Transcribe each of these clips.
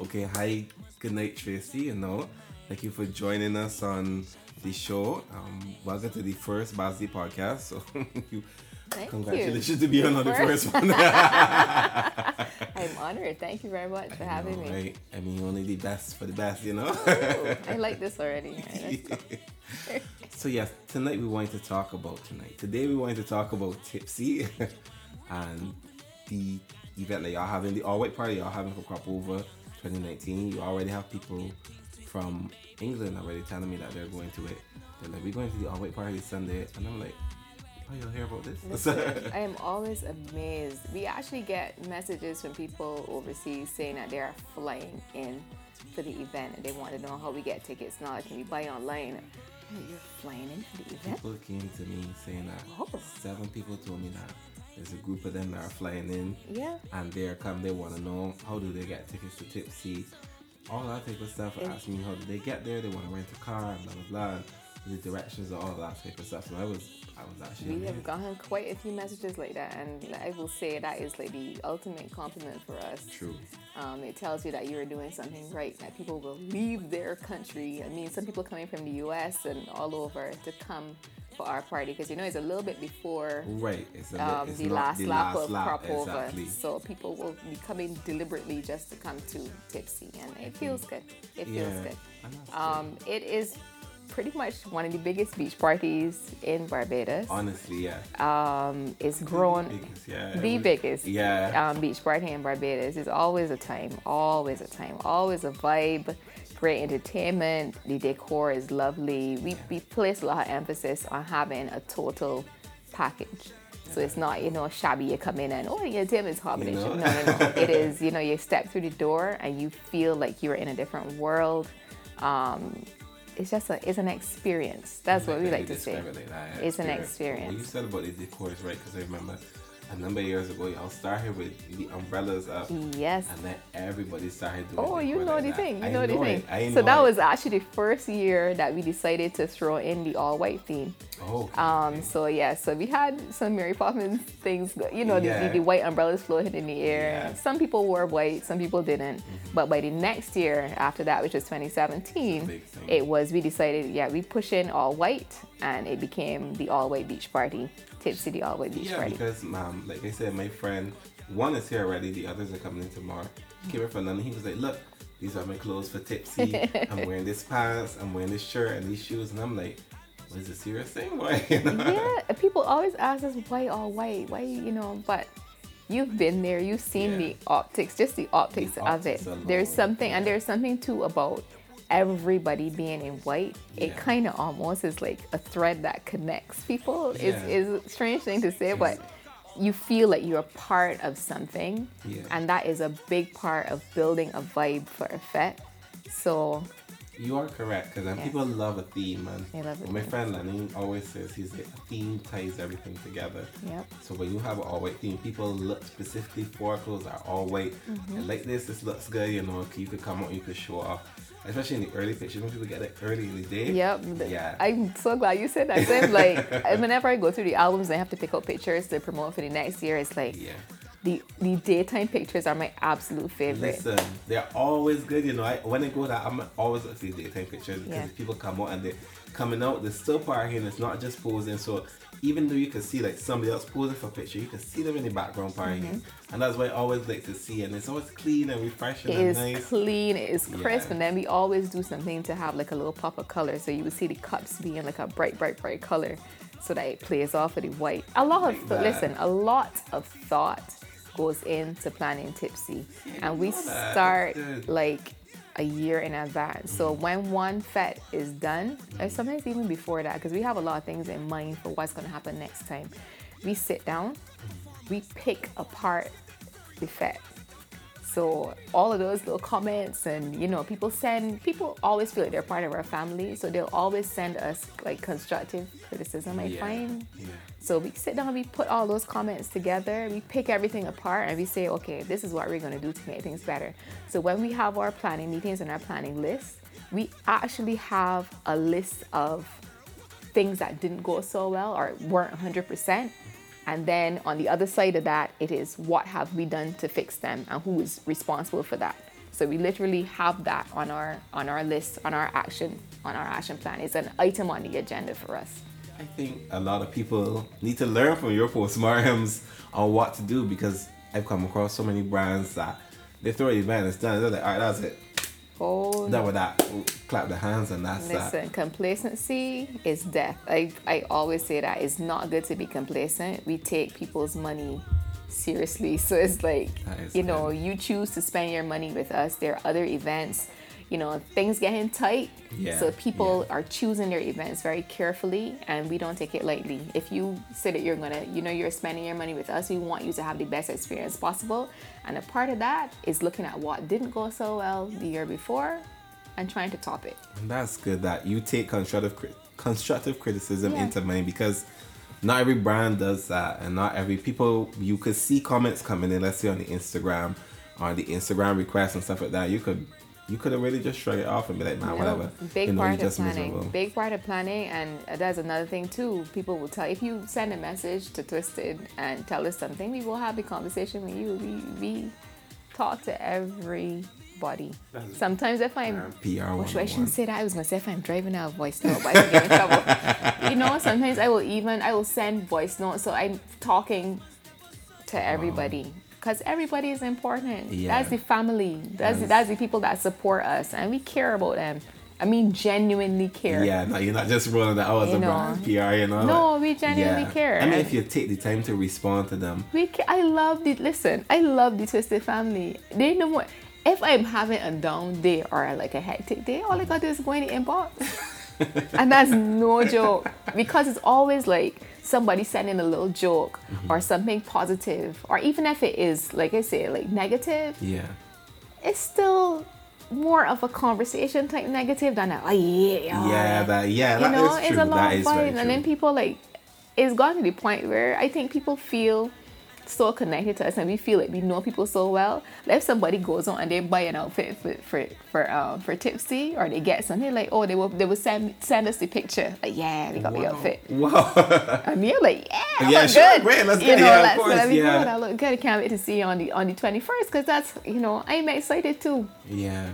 Okay, hi, good night, Tracy. You know, thank you for joining us on the show. Um, welcome to the first Bazodee podcast. So, you, Thank congratulations you. to be on the First. one. I'm honored. Thank you very much for having know, me. Right? I mean, only the best for the best, you know. Ooh, I like this already. Right, so yes, tonight we wanted to talk about tonight. Today we wanted to talk about Tipsy and the event that y'all having, the all white party y'all having for Crop Over 2019. You already have people from England already telling me that they're going to it. They're like, we're going to the all white party Sunday, and I'm like, oh, you'll hear about this? Listen, I am always amazed. We actually get messages from people overseas saying that they are flying in for the event and they want to know how we get tickets. Now, can we buy online? You're flying in for the event? people came to me saying that Oh. seven people told me that there's a group of them that are flying in. Yeah. and they're come they want to know how do they get tickets to tipsy? All that type of stuff. And- ask me how do they get there they want to rent a car and blah blah blah. The directions and all that type of stuff. So i was i was actually We have gotten quite a few messages like that, and I will say that is like the ultimate compliment for us. true. Um, it tells you that you're doing something right, that people will leave their country. I mean, some people coming from the US and all over to come for our party because you know it's a little bit before right it's, bit, um, it's the last the lap last of lap, crop over. exactly. So people will be coming deliberately just to come to Tipsy, and it feels good. It feels yeah good. Um, it is pretty much one of the biggest beach parties in Barbados. honestly yeah Um, it's grown biggest, yeah the Every- biggest yeah um, beach party in Barbados. It's always a time, always a time, always a vibe, great entertainment. The decor is lovely. We, we place a lot of emphasis on having a total package. So it's not, you know, shabby. You come in and, oh, the entertainment is happening. know? No, no, no. it is, you know, you step through the door and you feel like you're in a different world. Um, it's just a, it's an experience. That's what we like to say. it It's an experience. What you said about the decor is right because I remember a number of years ago y'all started with the umbrellas up Yes. and then everybody started doing Oh, you know the thing. You know the thing. So that it. was actually the first year that we decided to throw in the all white theme. oh okay, Um, so yeah, so we had some Mary Poppins things, you know, the, Yeah. the, the white umbrellas floating in the air. Yeah. Mm-hmm. Some people wore white, some people didn't. But by the next year after that, which was 2017, it was we decided, yeah, we push in all white, and it became the all white beach party, Tipsy the all white beach Yeah, because um, like I said, my friend, one is here already. The others are coming in tomorrow. He came in from London. He was like, "Look, these are my clothes for Tipsy. I'm wearing this pants. I'm wearing this shirt and these shoes." And I'm like, "What is a serious thing, boy?" You know? yeah, people always ask us why all white, why you know, but you've been there, you've seen Yeah. the optics, just the optics The of it. alone, there's something, and there's something too about everybody being in white. It kind of almost is like a thread that connects people. Yeah. It's, it's a strange thing to say, but you feel like you're a part of something, Yeah. and that is a big part of building a vibe for a fete. So You are correct because people love a theme, and They love a my friend Lenny always says he's like, a theme ties everything together. Yep. So when you have an all white theme, people look specifically for clothes that are all white. Mm-hmm. And like this, this looks good. You know, you could come out, you could show off. Especially in the early pictures when people get it early in the day. Yep. Yeah. I'm so glad you said that. I'm like, whenever I go through the albums I have to pick out pictures to promote for the next year, it's like yeah. the the daytime pictures are my absolute favorite. Listen, they're always good. You know, I, when I go there, I'm always for the daytime pictures because Yeah. people come out and they're coming out, they're still partying. It's not just posing. So even though you can see like somebody else posing for a picture, you can see them in the background partying. Mm-hmm. And that's why I always like to see. And it's always clean and refreshing It and is nice. clean, it is crisp, Yeah. and then we always do something to have like a little pop of color. So you would see the cups being like a bright, bright, bright color so that it plays off with the white. A lot of, Like listen, a lot of thought goes into planning Tipsy. And we start like a year in advance. So Mm-hmm. when one fete is done, or sometimes even before that, because we have a lot of things in mind for what's going to happen next time, we sit down, we pick apart the fete. So all of those little comments and you know people send people always feel like they're part of our family, so they'll always send us like constructive criticism. I Yeah. find. Yeah. So we sit down, we put all those comments together, we pick everything apart, and we say, okay, this is what we're going to do to make things better. So when we have our planning meetings and our planning list, we actually have a list of things that didn't go so well or weren't 100%. And then on the other side of that, it is what have we done to fix them and who is responsible for that. So we literally have that on our on our list, on our action, on our action plan. It's an item on the agenda for us. I think a lot of people need to learn from your post, postmortems on what to do because I've come across so many brands that they throw the event, it's done. They're like, all right, that's it. Oh, Done with that. Clap the hands and that's that. Listen, complacency is death. I, I always say that it's not good to be complacent. We take people's money seriously. So it's like, you know, good. you choose to spend your money with us. There are other events, you know, things getting tight. Yeah, So people yeah. are choosing their events very carefully and we don't take it lightly. If you say that you're to, you know, you're spending your money with us, we want you to have the best experience possible. And a part of that is looking at what didn't go so well the year before and trying to top it. And that's good that you take constructive constructive criticism Yeah. into mind because not every brand does that, and not every people you could see comments coming in. Let's say on the Instagram, on the Instagram requests and stuff like that. You could you could have really just shrug it off and be like, man, No, whatever. Big you know, part you're of planning. miserable. Big part of planning, and that's another thing too. People will tell if you send a message to Twisted and tell us something, we will have a conversation with you. We we talk to everybody. That's- Sometimes if I'm PR well, should- I shouldn't oh say that. I was gonna say if I'm driving out voice note, but I could get in trouble. you know, sometimes I will even I will send voice notes, so I'm talking to everybody because everybody is important. Yeah. That's the family. That's the, that's the people that support us, and we care about them. I mean, genuinely care. Yeah, no, you're not just rolling that out as a brand PR, you know. No, like- we genuinely care. I mean, if you take the time to respond to them, We ca- I love the listen. I love the Twisted family. They know what. If I'm having a down day or like a hectic day, all I got to do is go in the inbox, and that's no joke because it's always like somebody sending a little joke Mm-hmm. or something positive, or even if it is like I say like negative, yeah, it's still more of a conversation type negative than a oh yeah yeah, yeah that, yeah, you that know, is it's true. a lot that of fun. And then people like, it's gotten to the point where I think people feel so connected to us and we feel like we know people so well. Like if somebody goes on and they buy an outfit for for for, um, for Tipsy or they get something like, oh, they will they will send send us the picture. Like, yeah, they got the outfit. Wow. And you're like, yeah, Yeah, sure, good. great, let's you get- know, yeah, of let's course, let me yeah. I look good. I can't wait to see you on the on the 21st because that's you know I'm excited too. Yeah.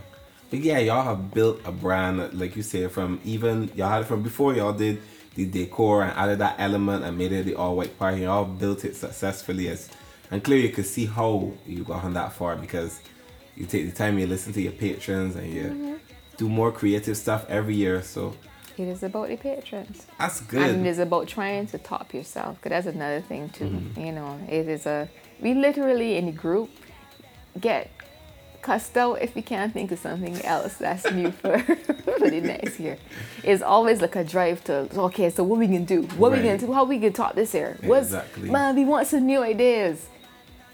But yeah, y'all have built a brand, like you say, from even y'all had it from before y'all did the decor and added that element and made it the all white party. Y'all built it successfully as and clearly you could see how you got on that far because you take the time you listen to your patrons and you Mm-hmm. do more creative stuff every year. So It is about the patrons. that's good. And it is about trying to top yourself. Cause that's another thing too. Mm-hmm. You know, it is a we literally in the group get cussed if we can't think of something else that's new for, for the next year. It's always like a drive to okay, so what we can do? What we Right. gonna do? How we can top this year? What's Exactly. man? We want some new ideas.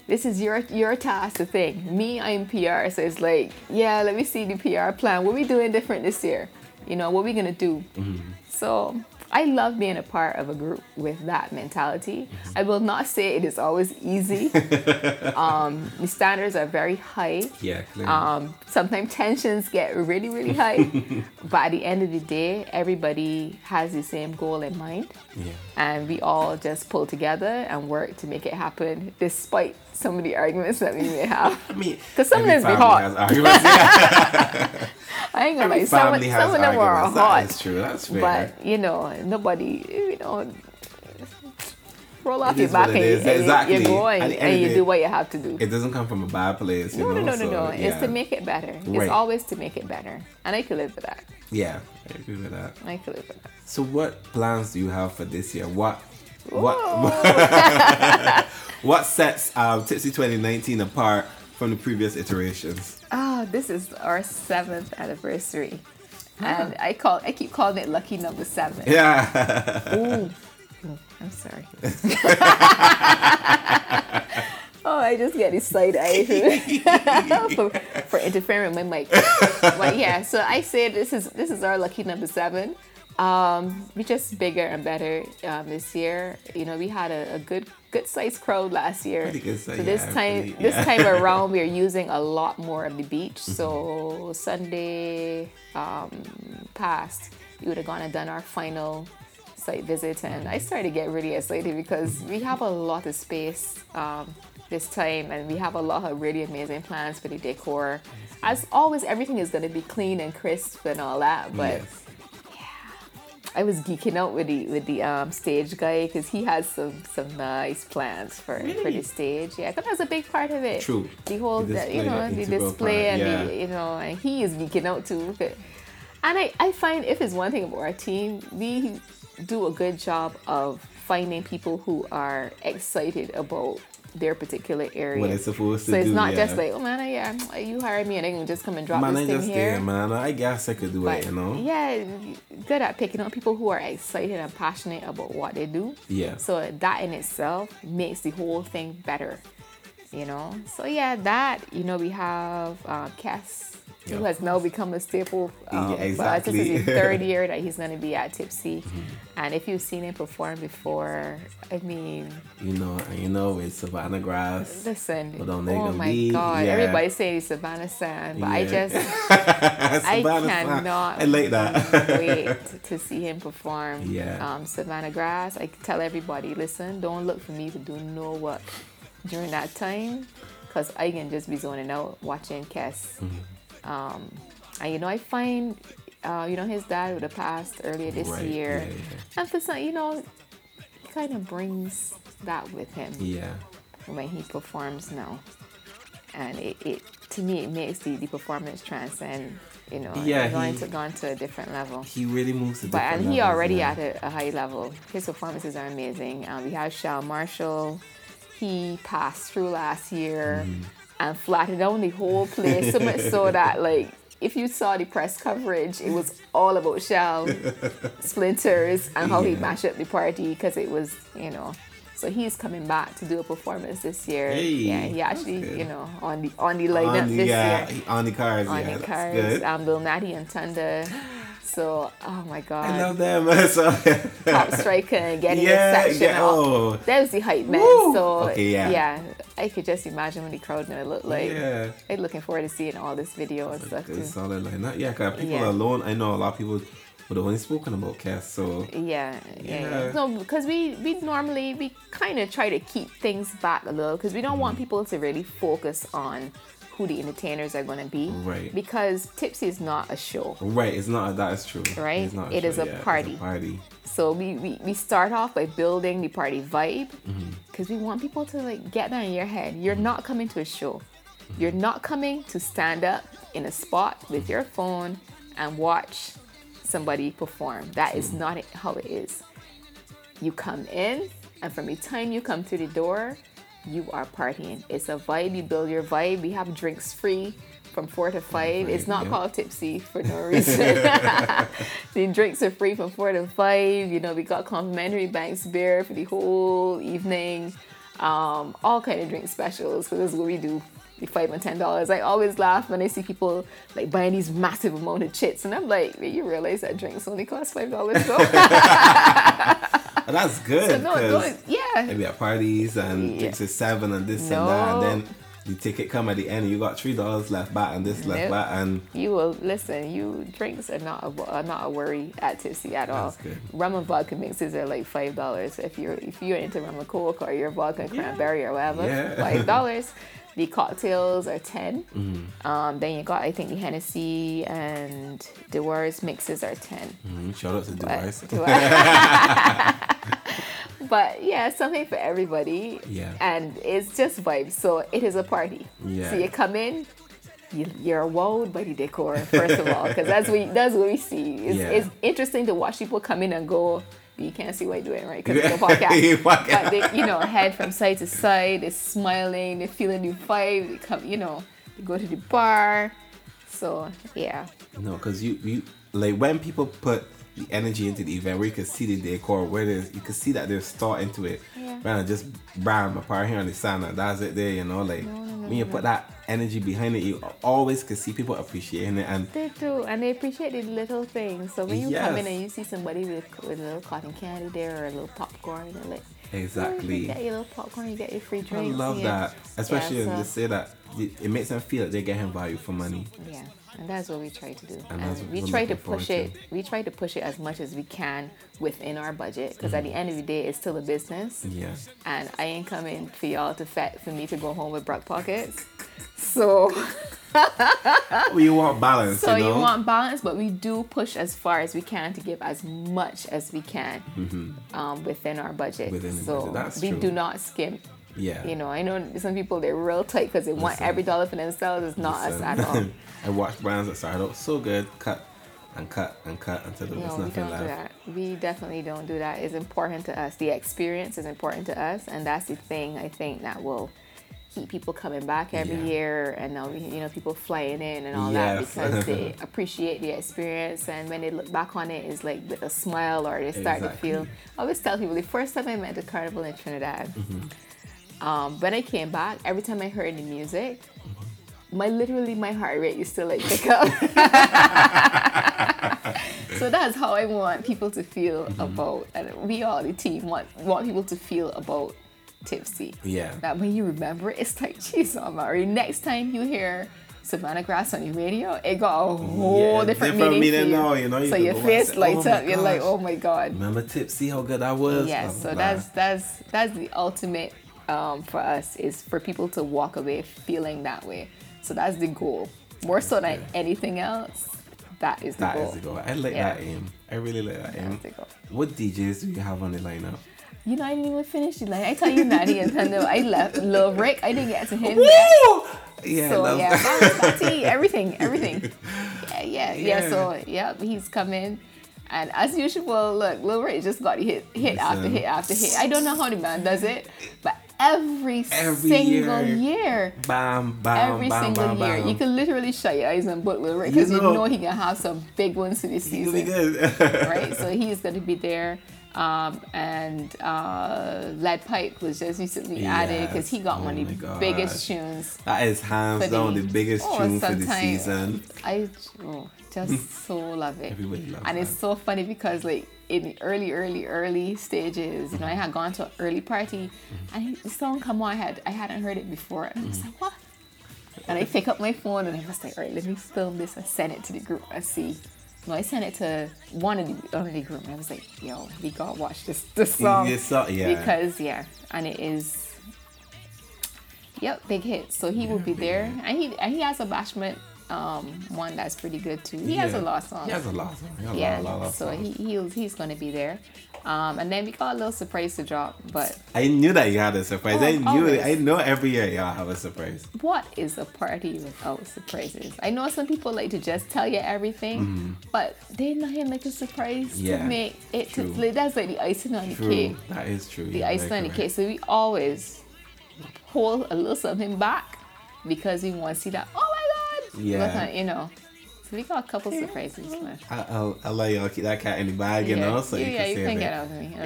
This is your your task to think. Me, I'm PR, so it's like, yeah, let me see the PR plan. What we doing different this year? You know, what we gonna do? Mm-hmm. So I love being a part of a group with that mentality. I will not say it is always easy. um, the standards are very high. yeah, clearly. Um, sometimes tensions get really, really high. but at the end of the day, everybody has the same goal in mind. yeah. And we all just pull together and work to make it happen, despite some of the arguments that we may have. I mean, 'Cause some of them be family hot. arguments. Yeah, I ain't gonna lie, every some, some of them are hot. That is true. That's fair. But you know, nobody, you know, roll off your back and, and Exactly. you're going and you do what you have to do. it doesn't come from a bad place, you no, know. no, no, so, no, no. Yeah. It's to make it better. Right. It's always to make it better, and I could live with that. Yeah, I agree with that. I could live with that. So, what plans do you have for this year? What what what sets um, Tipsy 2019 apart from the previous iterations? Ah, this is our seventh anniversary, and I call I keep calling it lucky number seven. Yeah, Ooh. Ooh, I'm sorry. oh, I just get this side eye for, for interfering with my mic. but yeah, so I say this is this is our lucky number seven. Um, we just bigger and better um, this year. You know, we had a, a good good sized crowd last year. Pretty good size, so this yeah, time pretty- this time around we are using a lot more of the beach. Mm-hmm. So Sunday um, past, we would have gone and done our final site visit, and I started to get really excited because we have a lot of space um, this time, and we have a lot of really amazing plans for the decor. as always, everything is gonna be clean and crisp and all that. But yes. I was geeking out with the with the um, stage guy because he has some some nice plans for for the stage. Yeah, because that's a big part of it. True. The whole The the- you know the display part, and yeah. the you know and he is geeking out too. And I I find if it's one thing about our team, we do a good job of finding people who are excited about their particular area. What it's supposed to so it's do, not yeah. just like, oh man, yeah, you hired me and I can just come and drop Man, this I thing just here. man. I guess I could do But it, you know. yeah, good at picking up people who are excited and passionate about what they do. Yeah. So that in itself makes the whole thing better, you know. So yeah, that you know we have uh, Kes, who has now become a staple. Um, Yeah, But this exactly. Mm-hmm. is the third year that he's going to be at Tipsy, and if you've seen him perform before, I mean, You know, you know, with Savannah Grass. listen, oh my Lee, God, yeah. everybody says Savannah Sand, but I just. I cannot I like that. wait to see him perform. Yeah. Um, Savannah Grass. I tell everybody, listen, don't look for me to do no work during that time, cause I can just be zoning out watching Kes. Mm-hmm. Um, and you know, I find, uh, you know, his dad would have passed earlier this Right, year, yeah, yeah. and for some, you know, he kind of brings that with him Yeah. when he performs now. And it, it to me it makes the, the performance transcend, you know, Yeah, going he- to gone to a different level. He really moves to But and he already at a, a high level. His performances are amazing. Um, we have Shal Marshall. He passed through last year Mm-hmm. And flattened down the whole place so much so that like if you saw the press coverage, it was all about Shal Splinters and how he mashed up the party because it was, you know. So he's coming back to do a performance this year. Hey, yeah, he actually, you know, on the on the lineup on the, this yeah, year. on the cars, On yeah, the cars, um, Lil Natty and Thunder. So, oh my God I love them. so, top striker getting Yeah, a section yeah, oh. That was the hype man. Woo! So Okay, yeah. I could just imagine what the crowd gonna look like. yeah. I'm looking forward to seeing all this video and stuff Good too. solid lineup. Yeah, because people Yeah. alone, I know a lot of people would have only spoken about Kes, so Yeah, yeah, yeah. Yeah. No, because we we normally we kind of try to keep things back a little because we don't want Mm-hmm. people to really focus on who the entertainers are gonna be. Right. Because Tipsy is not a show. right, it's not that is true. Right? It's not It true, is a yeah, it's party. party. So we, we, we start off by building the party vibe Mm-hmm. because we want people to like get that in your head. You're not coming to a show. You're not coming to stand up in a spot with your phone and watch somebody perform. That is not how it is. You come in, and from the time you come to the door, you are partying. It's a vibe. You build your vibe. We have drinks free from four to five. It's not yeah. called tipsy for no reason. the drinks are free from four to five. You know, we got complimentary Banks beer for the whole evening. Um, all kind of drink specials. So this is what we do. The five and ten dollars. I always laugh when I see people like buying these massive amount of chits, and I'm like, "Wait, you realize that drinks only cost five dollars though? That's good. so no, no, 'cause yeah. maybe at parties and Yeah. drinks is seven and this No. and that, and then the ticket come at the end, and you got three dollars left back and this left back, and You will listen. You drinks are not a, are not a worry at Tipsy at all. Rum and vodka mixes are like five dollars. If you're if you're into rum and coke or your vodka and cranberry or whatever, Yeah. five dollars. the cocktails are 10 Mm-hmm. Um, then you got I think the Hennessy and Dewar's mixes are ten. mm, shout out to Device. but yeah, something for everybody. Yeah. And it's just vibes. So it is a party. Yeah. So you come in, you, you're wowed by the decor first of all, because that's what we, that's what we see. It's, Yeah. it's interesting to watch people come in and go. But you can't see what you're doing, right? Because it's a podcast. but they, you know, head from side to side. They're smiling. They're feeling the vibe. They come, you know, they go to the bar. So yeah, No, because you you like when people put the energy into the event, where you can see the decor, where there's you can see that there's thought into it. Yeah. Rather just bam apart here on the sand and that's it there, you know. Like No, no, no, when you put that energy behind it, you always can see people appreciating it and They do, and they appreciate the little things. So when you come in and you see somebody with, with a little cotton candy there or a little popcorn, they're like, "Oh, exactly. you get your little popcorn, you get your free drink. I love that, especially Yeah, when they say that it it makes them feel that they're getting value for money. Yeah, and that's what we try to do. And And, we try to push it. We try to push it as much as we can within our budget, because Mm. at the end of the day, it's still a business. Yeah. And I ain't coming for y'all to fat for me to go home with broke pockets. So we want balance. So you, know? you want balance, but we do push as far as we can to give as much as we can um, within our budget. Mm-hmm. Within so budget, that's we true. do not skimp. Yeah. You know, I know some people they're real tight because they want every dollar for themselves. It's not us at all. I watched brands that started out so good, cut and cut and cut until there was No, we don't left. do that. We definitely don't do that. It's important to us. The experience is important to us, and that's the thing I think that will keep people coming back every Yeah. year, and now you know people flying in and all Yes. that because they appreciate the experience, and when they look back on it, it's like with a smile or they start to feel. I always tell people the first time I went to Carnival in Trinidad. Mm-hmm. Um, when I came back, every time I heard the music, my literally my heart rate used to like pick up. so that's how I want people to feel Mm-hmm. about, and we all the team want want people to feel about Tipsy. Yeah. That when you remember it, it's like, geez, Amari, next time you hear Savannah Grass on your radio, it got a whole Yeah, different, different meaning, meaning for you. now, you know, you so your face lights "Oh up. You're like, oh my god. Remember Tipsy, how good that was? Yes, Blah, so blah, that's that's that's the ultimate um, for us is for people to walk away feeling that way. So that's the goal. More so than Okay. anything else, that is the That goal. is the goal. I like Yeah. that aim. I really like that aim. What DJs do you have on the lineup? You know, I didn't even finish it. Like I tell you, Natty and Thunder, I left Lil Rick. I didn't get to him. yet. Woo! Yeah, So love yeah, Balance Batty, everything, everything. Yeah, yeah, yeah. Yeah. So yeah, he's coming. And as usual, look, Lil Ray just got hit, hit after hit after hit. I don't know how the man does it, but every, Every single year. year, Bam, bam, every bam, single bam, year, bam. you can literally shut your eyes and book Ray You because you, know. know he can have some big ones this season, right? So he's going to be there. Um, and uh, Leadpipe was just recently added because he got Oh one of the biggest tunes that is hands down the, the- biggest oh, tune for the season. I oh, just so love it. Everybody loves and it's so funny because like in the early, early, early stages, you know, I had gone to an early party and the song come on, I had I hadn't heard it before, and I was like, what? And I pick up my phone and I was like, all right, let me film this and send it to the group and see. No, I sent it to one of the one of the group and I was like, yo, we gotta watch this this song. You saw- yeah. Because yeah, and it is Yep, big hit. So he will be there, and he and he has a bashment um, one that's pretty good too. He has a lot of songs. He has a lot of songs. Yeah, lot, lot of so songs. he he's, he's going to be there. Um, and then we got a little surprise to drop. But I knew that you had a surprise. Oh, I knew always. it. I know every year y'all have a surprise. what is a party without surprises? I know some people like to just tell you everything, but they not here like a surprise Mm-hmm. Yeah, to make it. To, true. like, that's like the icing on the True. cake. That is true. The You're icing on the cake. So we always hold a little something back because we want to see that. Oh! Yeah. Look at- you know. So we got a couple surprises. man. I- I'll, I'll let y'all keep that cat in the bag, you yeah, know, so yeah, you yeah, can you save can get out of me. you know.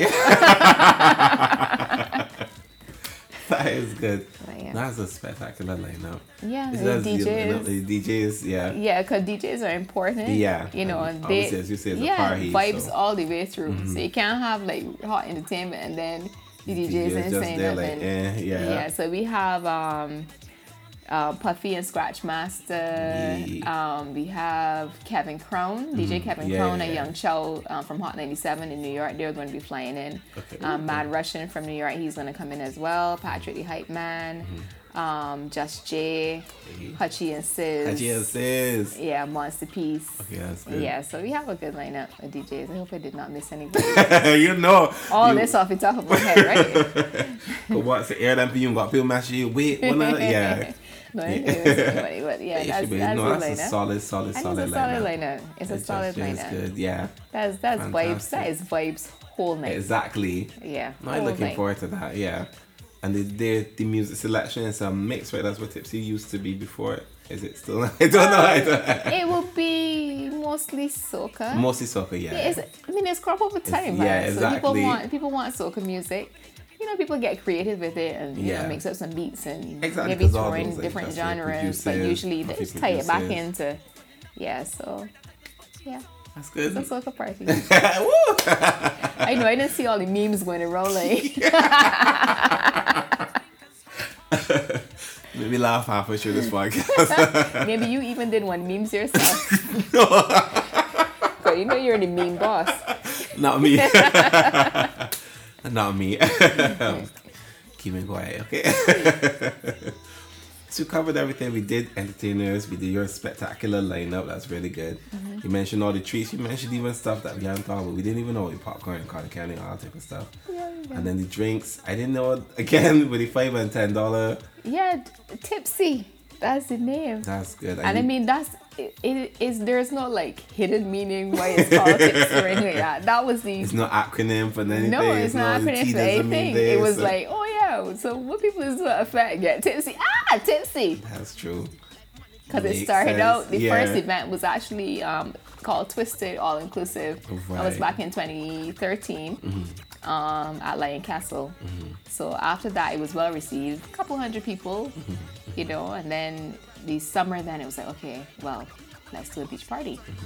That is good. Yeah. That's a spectacular lineup. Yeah, It's the just the DJs. The DJs, yeah. Yeah, because DJs are important. Yeah, You know, and and they, as you say, it's a yeah, party, vibes so- all the way through. So you can't have like hot entertainment and then the DJs DJs ain't just saying there nothing. like, eh, yeah. Yeah, so we have um, uh, Puffy and Scratch Master. Yeah. Um, we have Kevin DJ Kevin Mm-hmm. Yeah, Crown, yeah, and yeah. Young Chow um, from Hot 97 in New York. They're going to be flying in. Okay. Um, Mad Russian from New York, he's going to come in as well. Patrick the Hype Man, um, Just J. Hutchie and Sis. Hutchie and Sis. Yeah, Monster Piece. Okay, that's good. Yeah, so we have a good lineup of DJs. I hope I did not miss anybody. you know. All you, this off the top of my head, right? But what's the air for you? Got people match you. Wait, what? Yeah. No, I didn't miss anybody, but yeah, It that's, should be- that's no, the that's a solid, solid, And solid it's a solid lineup. It's a It's solid it's lineup. good. Yeah. That's that's vibes. That is vibes whole night. Exactly. Yeah. No, I'm looking night. forward to that. Yeah. And the, the the music selection is a mix, right? That's what Tipsy used to be before. Is it still? I don't know. I don't, um, It will be mostly soca. Mostly soca, yeah. Yeah, it's, I mean, it's crop over time, yeah, man. So people want people want soca music. You know, people get creative with it and you Yeah. know mix up some beats and Exactly, maybe throw in different that's genres, but usually they just tie it back into yeah. So yeah, That's good. it's a soca party. I know I didn't see all the memes going around like Made me laugh halfway through this podcast. maybe you even did one memes yourself. But you know you're the meme boss. Not me. Not me. Keep it quiet, okay? So we covered everything. We did entertainers. We did your spectacular lineup. That's really good. Mm-hmm. You mentioned all the treats. You mentioned even stuff that we hadn't thought about. We didn't even know what popcorn, and cotton candy, and all that type of stuff. Yeah, yeah. And then the drinks. I didn't know again with the five and ten dollar. Yeah, tipsy. That's the name. That's good. And I you- mean, that's it, it is. There's no like hidden meaning why it's called or anything like that. That was the it's not acronym for anything. no, it's not the acronym for anything. this, It was so- like, oh yeah, so what people is to affect get tipsy? Ah, tipsy. That's true. Because it started sense. out. The Yeah. first event was actually um, called Twisted All Inclusive. That was Mm-hmm. back in 2013 um, at Lion Castle. So after that, it was well received. A couple hundred people, Mm-hmm. you know, and then the summer, then it was like, okay, well, let's do a beach party. Mm-hmm.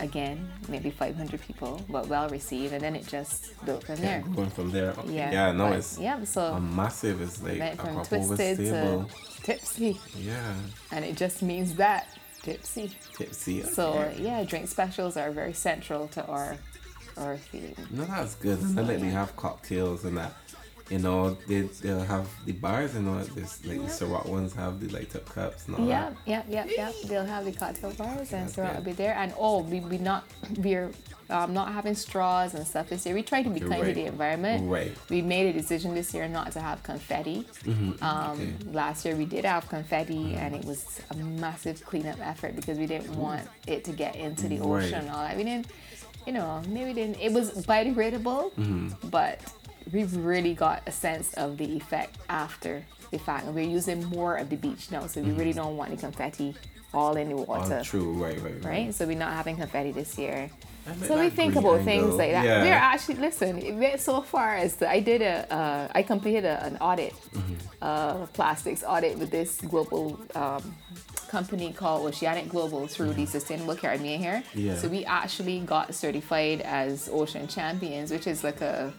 Again, maybe 500 people, but well received, and then it just built from Yeah, there. going from there. Okay. Yeah, Yeah, no, but- it's yeah. So a massive. It's like went a from twisted to tipsy, Yeah, and it just means that tipsy. tipsy. So yeah, drink specials are very central to our No, that's good. And like they have cocktails and that. You know, they they'll have the bars. and all this like the Ciroc ones have the light up cups and all Yeah, that. yeah, yeah, yeah. They'll have the cocktail bars and That's good. will be there. And oh, we we not we're um, not having straws and stuff this year. We try to be kind right. to the environment. Right. We made a decision this year not to have confetti. Mm-hmm. Um, okay. Last year we did have confetti, and it was a massive cleanup effort because we didn't want it to get into the. Right. ocean and all that. We didn't, you know, maybe didn't. It was biodegradable, Mm-hmm. but we've really got a sense of the effect after the fact. And we're using more of the beach now, so we really don't want the confetti all in the Oh, water. true. Right, right, right. Right, so we're not having confetti this year. So we think about things like that. Yeah. We're actually listen. It went so far as I did a, uh, I completed a, an audit, Mm-hmm. uh, plastics audit with this global um, company called Oceanic Global through the Sustainable Caribbean here. Mm-hmm. Yeah. So we actually got certified as Ocean Champions, which is like a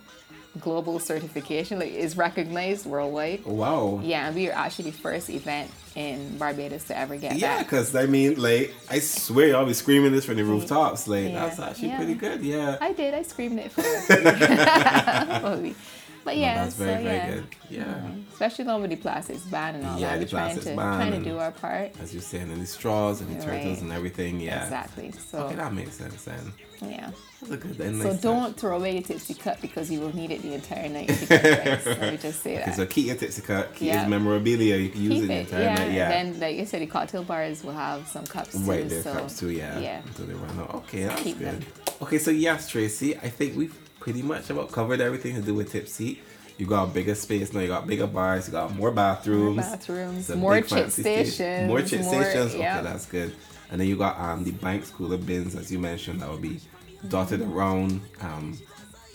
global certification, like is recognized worldwide. Wow. Yeah, and we are actually the first event in Barbados to ever get Yeah, that. because I mean, like, I swear y'all be screaming this from the rooftops. Like, Yeah. that's actually Yeah. pretty good. Yeah. I did. I screamed it for. but No, yeah, that's so very, very yeah. good. Yeah. Mm-hmm. Especially now with the plastics ban and all Yeah, that. the We're trying plastics to trying to do our part. As you're saying, and the straws and the Right. turtles and everything. Yeah. Exactly. So Okay, that makes sense then. yeah. That's a good and So don't throw away your tipsy cup because you will need it the entire night. if you. Let me just say Okay, that. so keep your tipsy cup, keep Yeah. memorabilia. You can use Keep it the it, entire yeah. night. Yeah. Then, like I said, the cocktail bars will have some cups too. Right, so cups too, yeah. Yeah. Until they run out. Okay, that's Keep good. them. Okay, so yes, Tracy, I think we've pretty much about covered everything to do with Tipsy. You got a bigger space now. You got bigger bars. You got more bathrooms. More bathrooms, more chit fancy station. stations, More chit more- stations. yeah. Okay, that's good. And then you got um the Banks cooler bins, as you mentioned, that will be dotted around um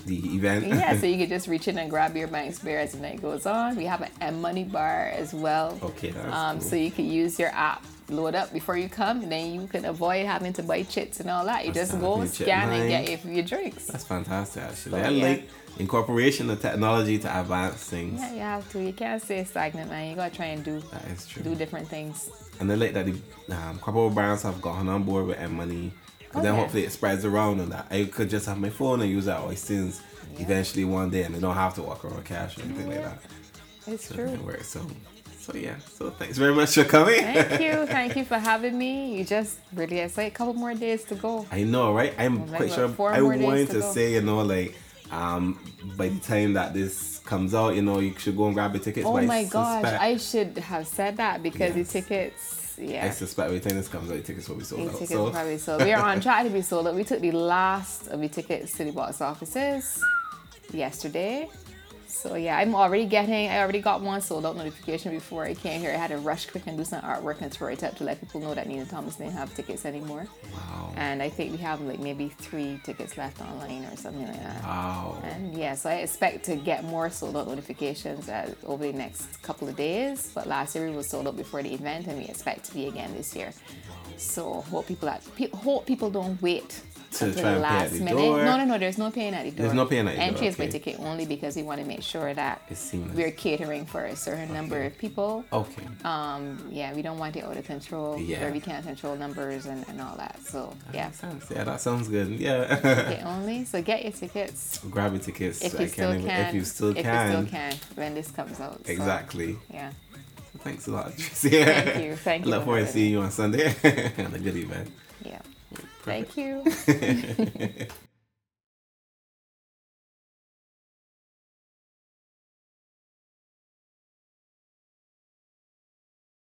the event. yeah, so you could just reach in and grab your Banks beer as the night goes on. We have an M Money bar as well. okay, that's Um, cool. So you could use your app, load up before you come, and then you can avoid having to buy chits and all that. You That's just go scan and get your, your drinks. That's fantastic, actually. So, I yeah. like incorporation of technology to advance things. Yeah, you have to. You can't stay stagnant, man. You gotta try and do That is true. do different things. And I like that the um, couple of brands have gotten on board with M Money. Oh, then yeah. hopefully it spreads around and that I could just have my phone and use that always since eventually one day and I don't have to walk around with cash or anything like that. It's So true. it works. So so yeah. So thanks very much for coming. Thank you, thank you for having me. You just really, it's like a couple more days to go. I know, right? I'm quite sure four I wanted to to say, you know, like um by the time that this comes out, you know, you should go and grab your tickets. Oh but I my gosh, suspect- I should have said that because Yes. the tickets, I yeah. suspect by the time this comes out, the tickets will be sold The out. tickets So probably sold. We are on track to be sold out. We took the last of the tickets to the box offices yesterday. So yeah, I'm already getting. I already got one sold out notification before I came here. I had to rush quick and do some artwork and throw it up to let people know that Nina Thomas didn't have tickets anymore. Wow. And I think we have like maybe three tickets left online or something like that. Wow. And yeah, so I expect to get more sold out notifications as, over the next couple of days. But last year we were sold out before the event, and we expect to be again this year. So hope people that pe- hope people don't wait To try and pay at last the minute. door. No, no, no. There's no paying at the door. There's no paying at the door, Entry is by ticket only because we want to make sure that we're catering for a certain number of people. Okay. Um, yeah, we don't want it out of control Yeah. where we can't control numbers and, and all that. So yeah, Makes sense. Yeah, that sounds good. Yeah. ticket only. So get your tickets. Grab your tickets. If I you still can't can. If you still if can. you still can when this comes out. So, Exactly. yeah. Thanks a lot, Tracy. Thank you. Thank you. Look forward to seeing you on Sunday. and a good event. Yeah. Perfect. Thank you.